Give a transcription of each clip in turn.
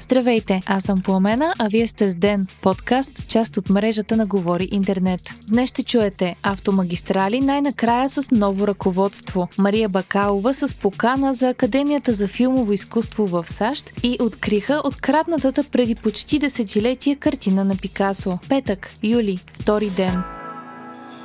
Здравейте, аз съм Пламена, а вие сте с Ден, подкаст, част от мрежата на Говори Интернет. Днес ще чуете автомагистрали най-накрая с ново ръководство, Мария Бакалова с покана за Академията за филмово изкуство в САЩ и откриха откраднатата преди почти десетилетие картина на Пикасо. Петък, юли, втори ден.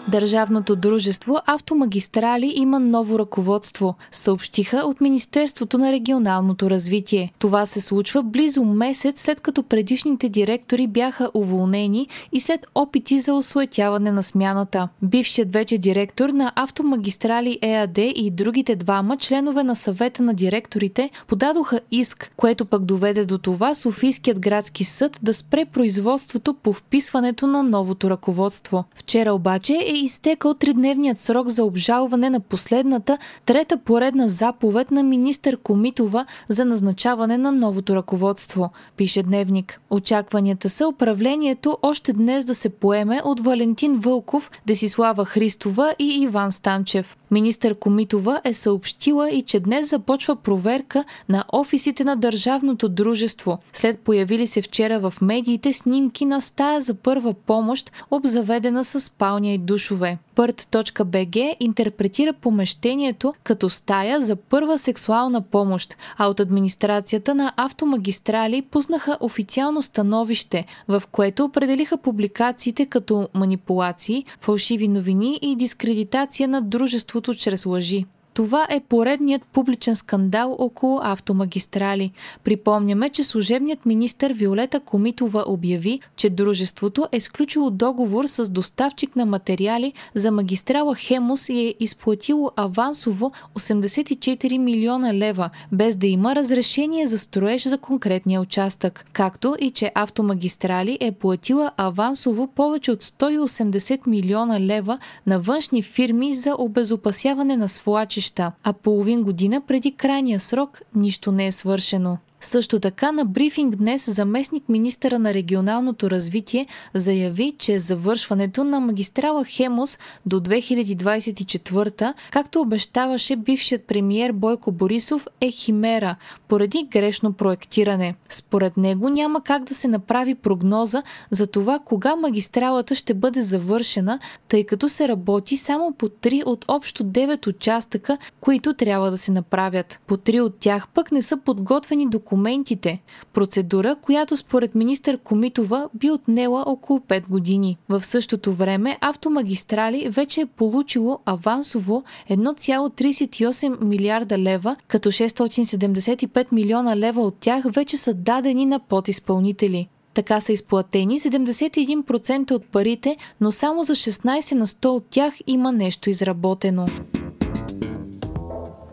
Държавното дружество Автомагистрали има ново ръководство, съобщиха от Министерството на регионалното развитие. Това се случва близо месец след като предишните директори бяха уволнени и след опити за осуетяване на смяната. Бившият вече директор на Автомагистрали ЕАД и другите двама членове на съвета на директорите подадоха иск, което пък доведе до това Софийският градски съд да спре производството по вписването на новото ръководство. Вчера обаче е изтекал тридневният срок за обжалване на последната, трета поредна заповед на министър Комитова за назначаване на новото ръководство, пише Дневник. Очакванията са управлението още днес да се поеме от Валентин Вълков, Десислава Христова и Иван Станчев. Министър Комитова е съобщила и че днес започва проверка на офисите на Държавното дружество, след появили се вчера в медиите снимки на стая за първа помощ, обзаведена с спалня и душове. Пърт.бг интерпретира помещението като стая за първа сексуална помощ, а от администрацията на автомагистрали пуснаха официално становище, в което определиха публикациите като манипулации, фалшиви новини и дискредитация на дружеството чрез лъжи. Това е поредният публичен скандал около автомагистрали. Припомняме, че служебният министр Виолета Комитова обяви, че дружеството е сключило договор с доставчик на материали за магистрала Хемус и е изплатило авансово 84 милиона лева, без да има разрешение за строеж за конкретния участък, както и че автомагистрали е платила авансово повече от 180 милиона лева на външни фирми за обезопасяване на свлачища пътища, а половин година преди крайния срок нищо не е свършено. Също така на брифинг днес заместник министъра на регионалното развитие заяви, че завършването на магистрала Хемус до 2024, както обещаваше бившият премиер Бойко Борисов, е химера поради грешно проектиране. Според него няма как да се направи прогноза за това кога магистралата ще бъде завършена, тъй като се работи само по 3 от общо 9 участъка, които трябва да се направят. По 3 от тях пък не са подготвени документи документите. Процедура, която според министър Комитова би отнела около 5 години. В същото време Автомагистрали вече е получило авансово 1,38 милиарда лева, като 675 милиона лева от тях вече са дадени на подизпълнители. Така са изплатени 71% от парите, но само за 16 на 100 от тях има нещо изработено.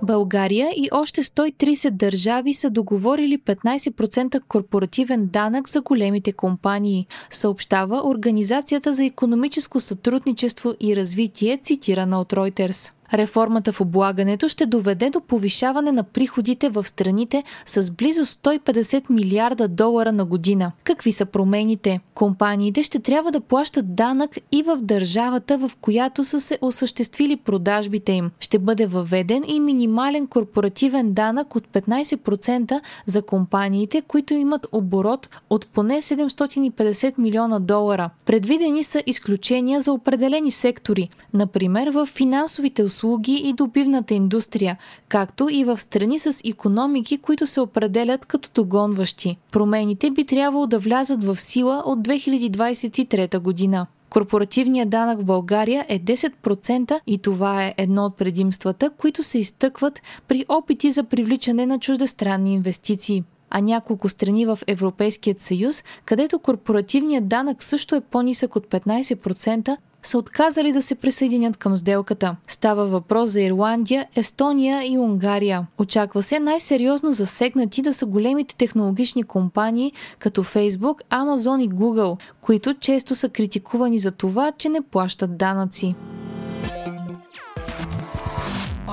България и още 130 държави са договорили 15% корпоративен данък за големите компании, съобщава Организацията за економическо сътрудничество и развитие, цитирана от Reuters. Реформата в облагането ще доведе до повишаване на приходите в страните с близо 150 милиарда долара на година. Какви са промените? Компаниите ще трябва да плащат данък и в държавата, в която са се осъществили продажбите им. Ще бъде въведен и минимален корпоративен данък от 15% за компаниите, които имат оборот от поне 750 милиона долара. Предвидени са изключения за определени сектори, например в финансовите услуги услуги и добивната индустрия, както и в страни с економики, които се определят като догонващи. Промените би трябвало да влязат в сила от 2023 година. Корпоративният данък в България е 10% и това е едно от предимствата, които се изтъкват при опити за привличане на чуждестранни инвестиции а няколко страни в Европейският съюз, където корпоративният данък също е по-нисък от 15%, са отказали да се присъединят към сделката. Става въпрос за Ирландия, Естония и Унгария. Очаква се най-сериозно засегнати да са големите технологични компании като Facebook, Amazon и Google, които често са критикувани за това, че не плащат данъци.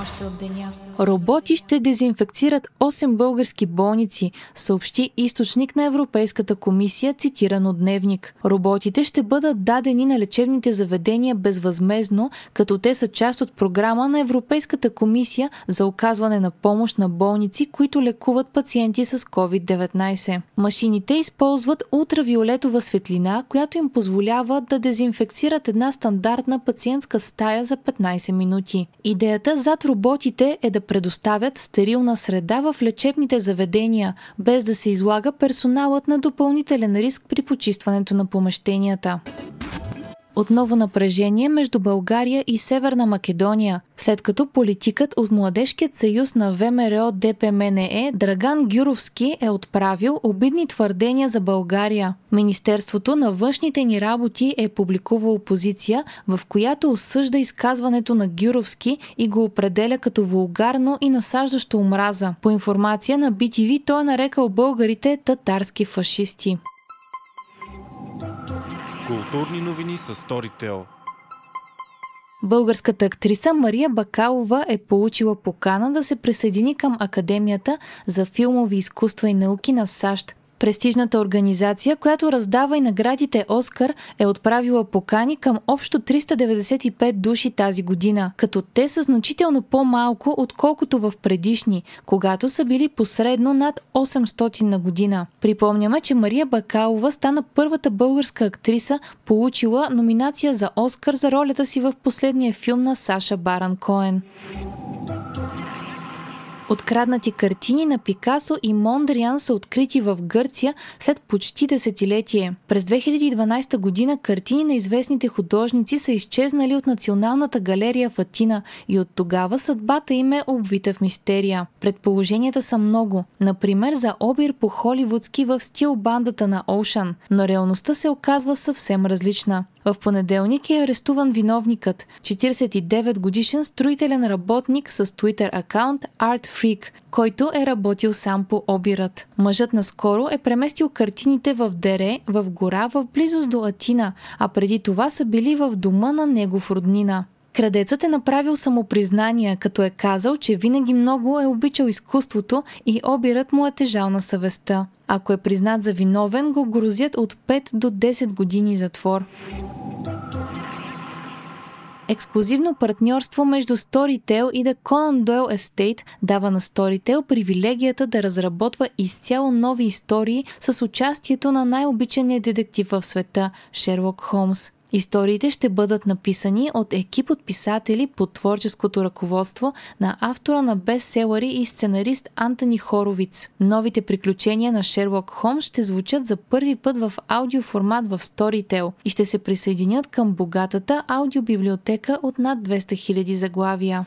Още от деня. Роботи ще дезинфекцират 8 български болници, съобщи източник на Европейската комисия, цитиран от Дневник. Роботите ще бъдат дадени на лечебните заведения безвъзмезно, като те са част от програма на Европейската комисия за оказване на помощ на болници, които лекуват пациенти с COVID-19. Машините използват ултравиолетова светлина, която им позволява да дезинфекцират една стандартна пациентска стая за 15 минути. Идеята зад роботите е да предоставят стерилна среда в лечебните заведения, без да се излага персоналът на допълнителен риск при почистването на помещенията. Отново напрежение между България и Северна Македония, след като политикът от Младежкият съюз на ВМРО ДПМНЕ Драган Гюровски е отправил обидни твърдения за България. Министерството на външните ни работи е публикувало позиция, в която осъжда изказването на Гюровски и го определя като вулгарно и насаждащо омраза. По информация на BTV той е нарекал българите татарски фашисти. Културни новини с Storytel. Българската актриса Мария Бакалова е получила покана да се присъедини към Академията за филмови изкуства и науки на САЩ. Престижната организация, която раздава и наградите Оскар, е отправила покани към общо 395 души тази година, като те са значително по-малко, отколкото в предишни, когато са били посредно над 800 на година. Припомняме, че Мария Бакалова стана първата българска актриса, получила номинация за Оскар за ролята си в последния филм на Саша Баран Коен. Откраднати картини на Пикасо и Мондриан са открити в Гърция след почти десетилетие. През 2012 година картини на известните художници са изчезнали от Националната галерия в Атина и от тогава съдбата им е обвита в мистерия. Предположенията са много. Например, за обир по холивудски в стил бандата на Оушан, но реалността се оказва съвсем различна. В понеделник е арестуван виновникът, 49 годишен строителен работник с Twitter акаунт Art Freak, който е работил сам по обирът. Мъжът наскоро е преместил картините в дере, в гора, в близост до Атина, а преди това са били в дома на негов роднина. Крадецът е направил самопризнание, като е казал, че винаги много е обичал изкуството и обирът му е тежал на съвестта. Ако е признат за виновен, го грозят от 5 до 10 години затвор. Ексклюзивно партньорство между Storytel и The Conan Doyle Estate дава на Storytel привилегията да разработва изцяло нови истории с участието на най-обичания детектив в света – Шерлок Холмс. Историите ще бъдат написани от екип от писатели под творческото ръководство на автора на бестселъри и сценарист Антони Хоровиц. Новите приключения на Шерлок Холмс ще звучат за първи път в аудиоформат в Storytel и ще се присъединят към богатата аудиобиблиотека от над 200 000 заглавия.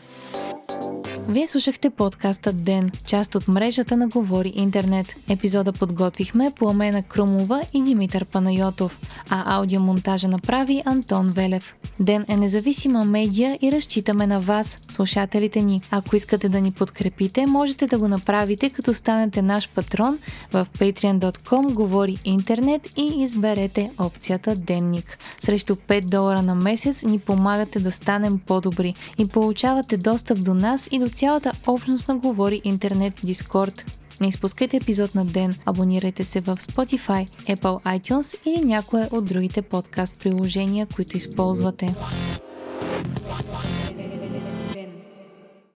Вие слушахте подкаста Ден, част от мрежата на Говори Интернет. Епизода подготвихме Пламена Крумова и Димитър Панайотов, а аудиомонтажа направи Антон Велев. Ден е независима медия и разчитаме на вас, слушателите ни. Ако искате да ни подкрепите, можете да го направите като станете наш патрон в patreon.com Говори Интернет и изберете опцията Денник. Срещу 5 долара на месец ни помагате да станем по-добри и получавате достъп до нас и до цялата общност на Говори Интернет Дискорд. Не изпускайте епизод на ден, абонирайте се в Spotify, Apple iTunes или някое от другите подкаст приложения, които използвате.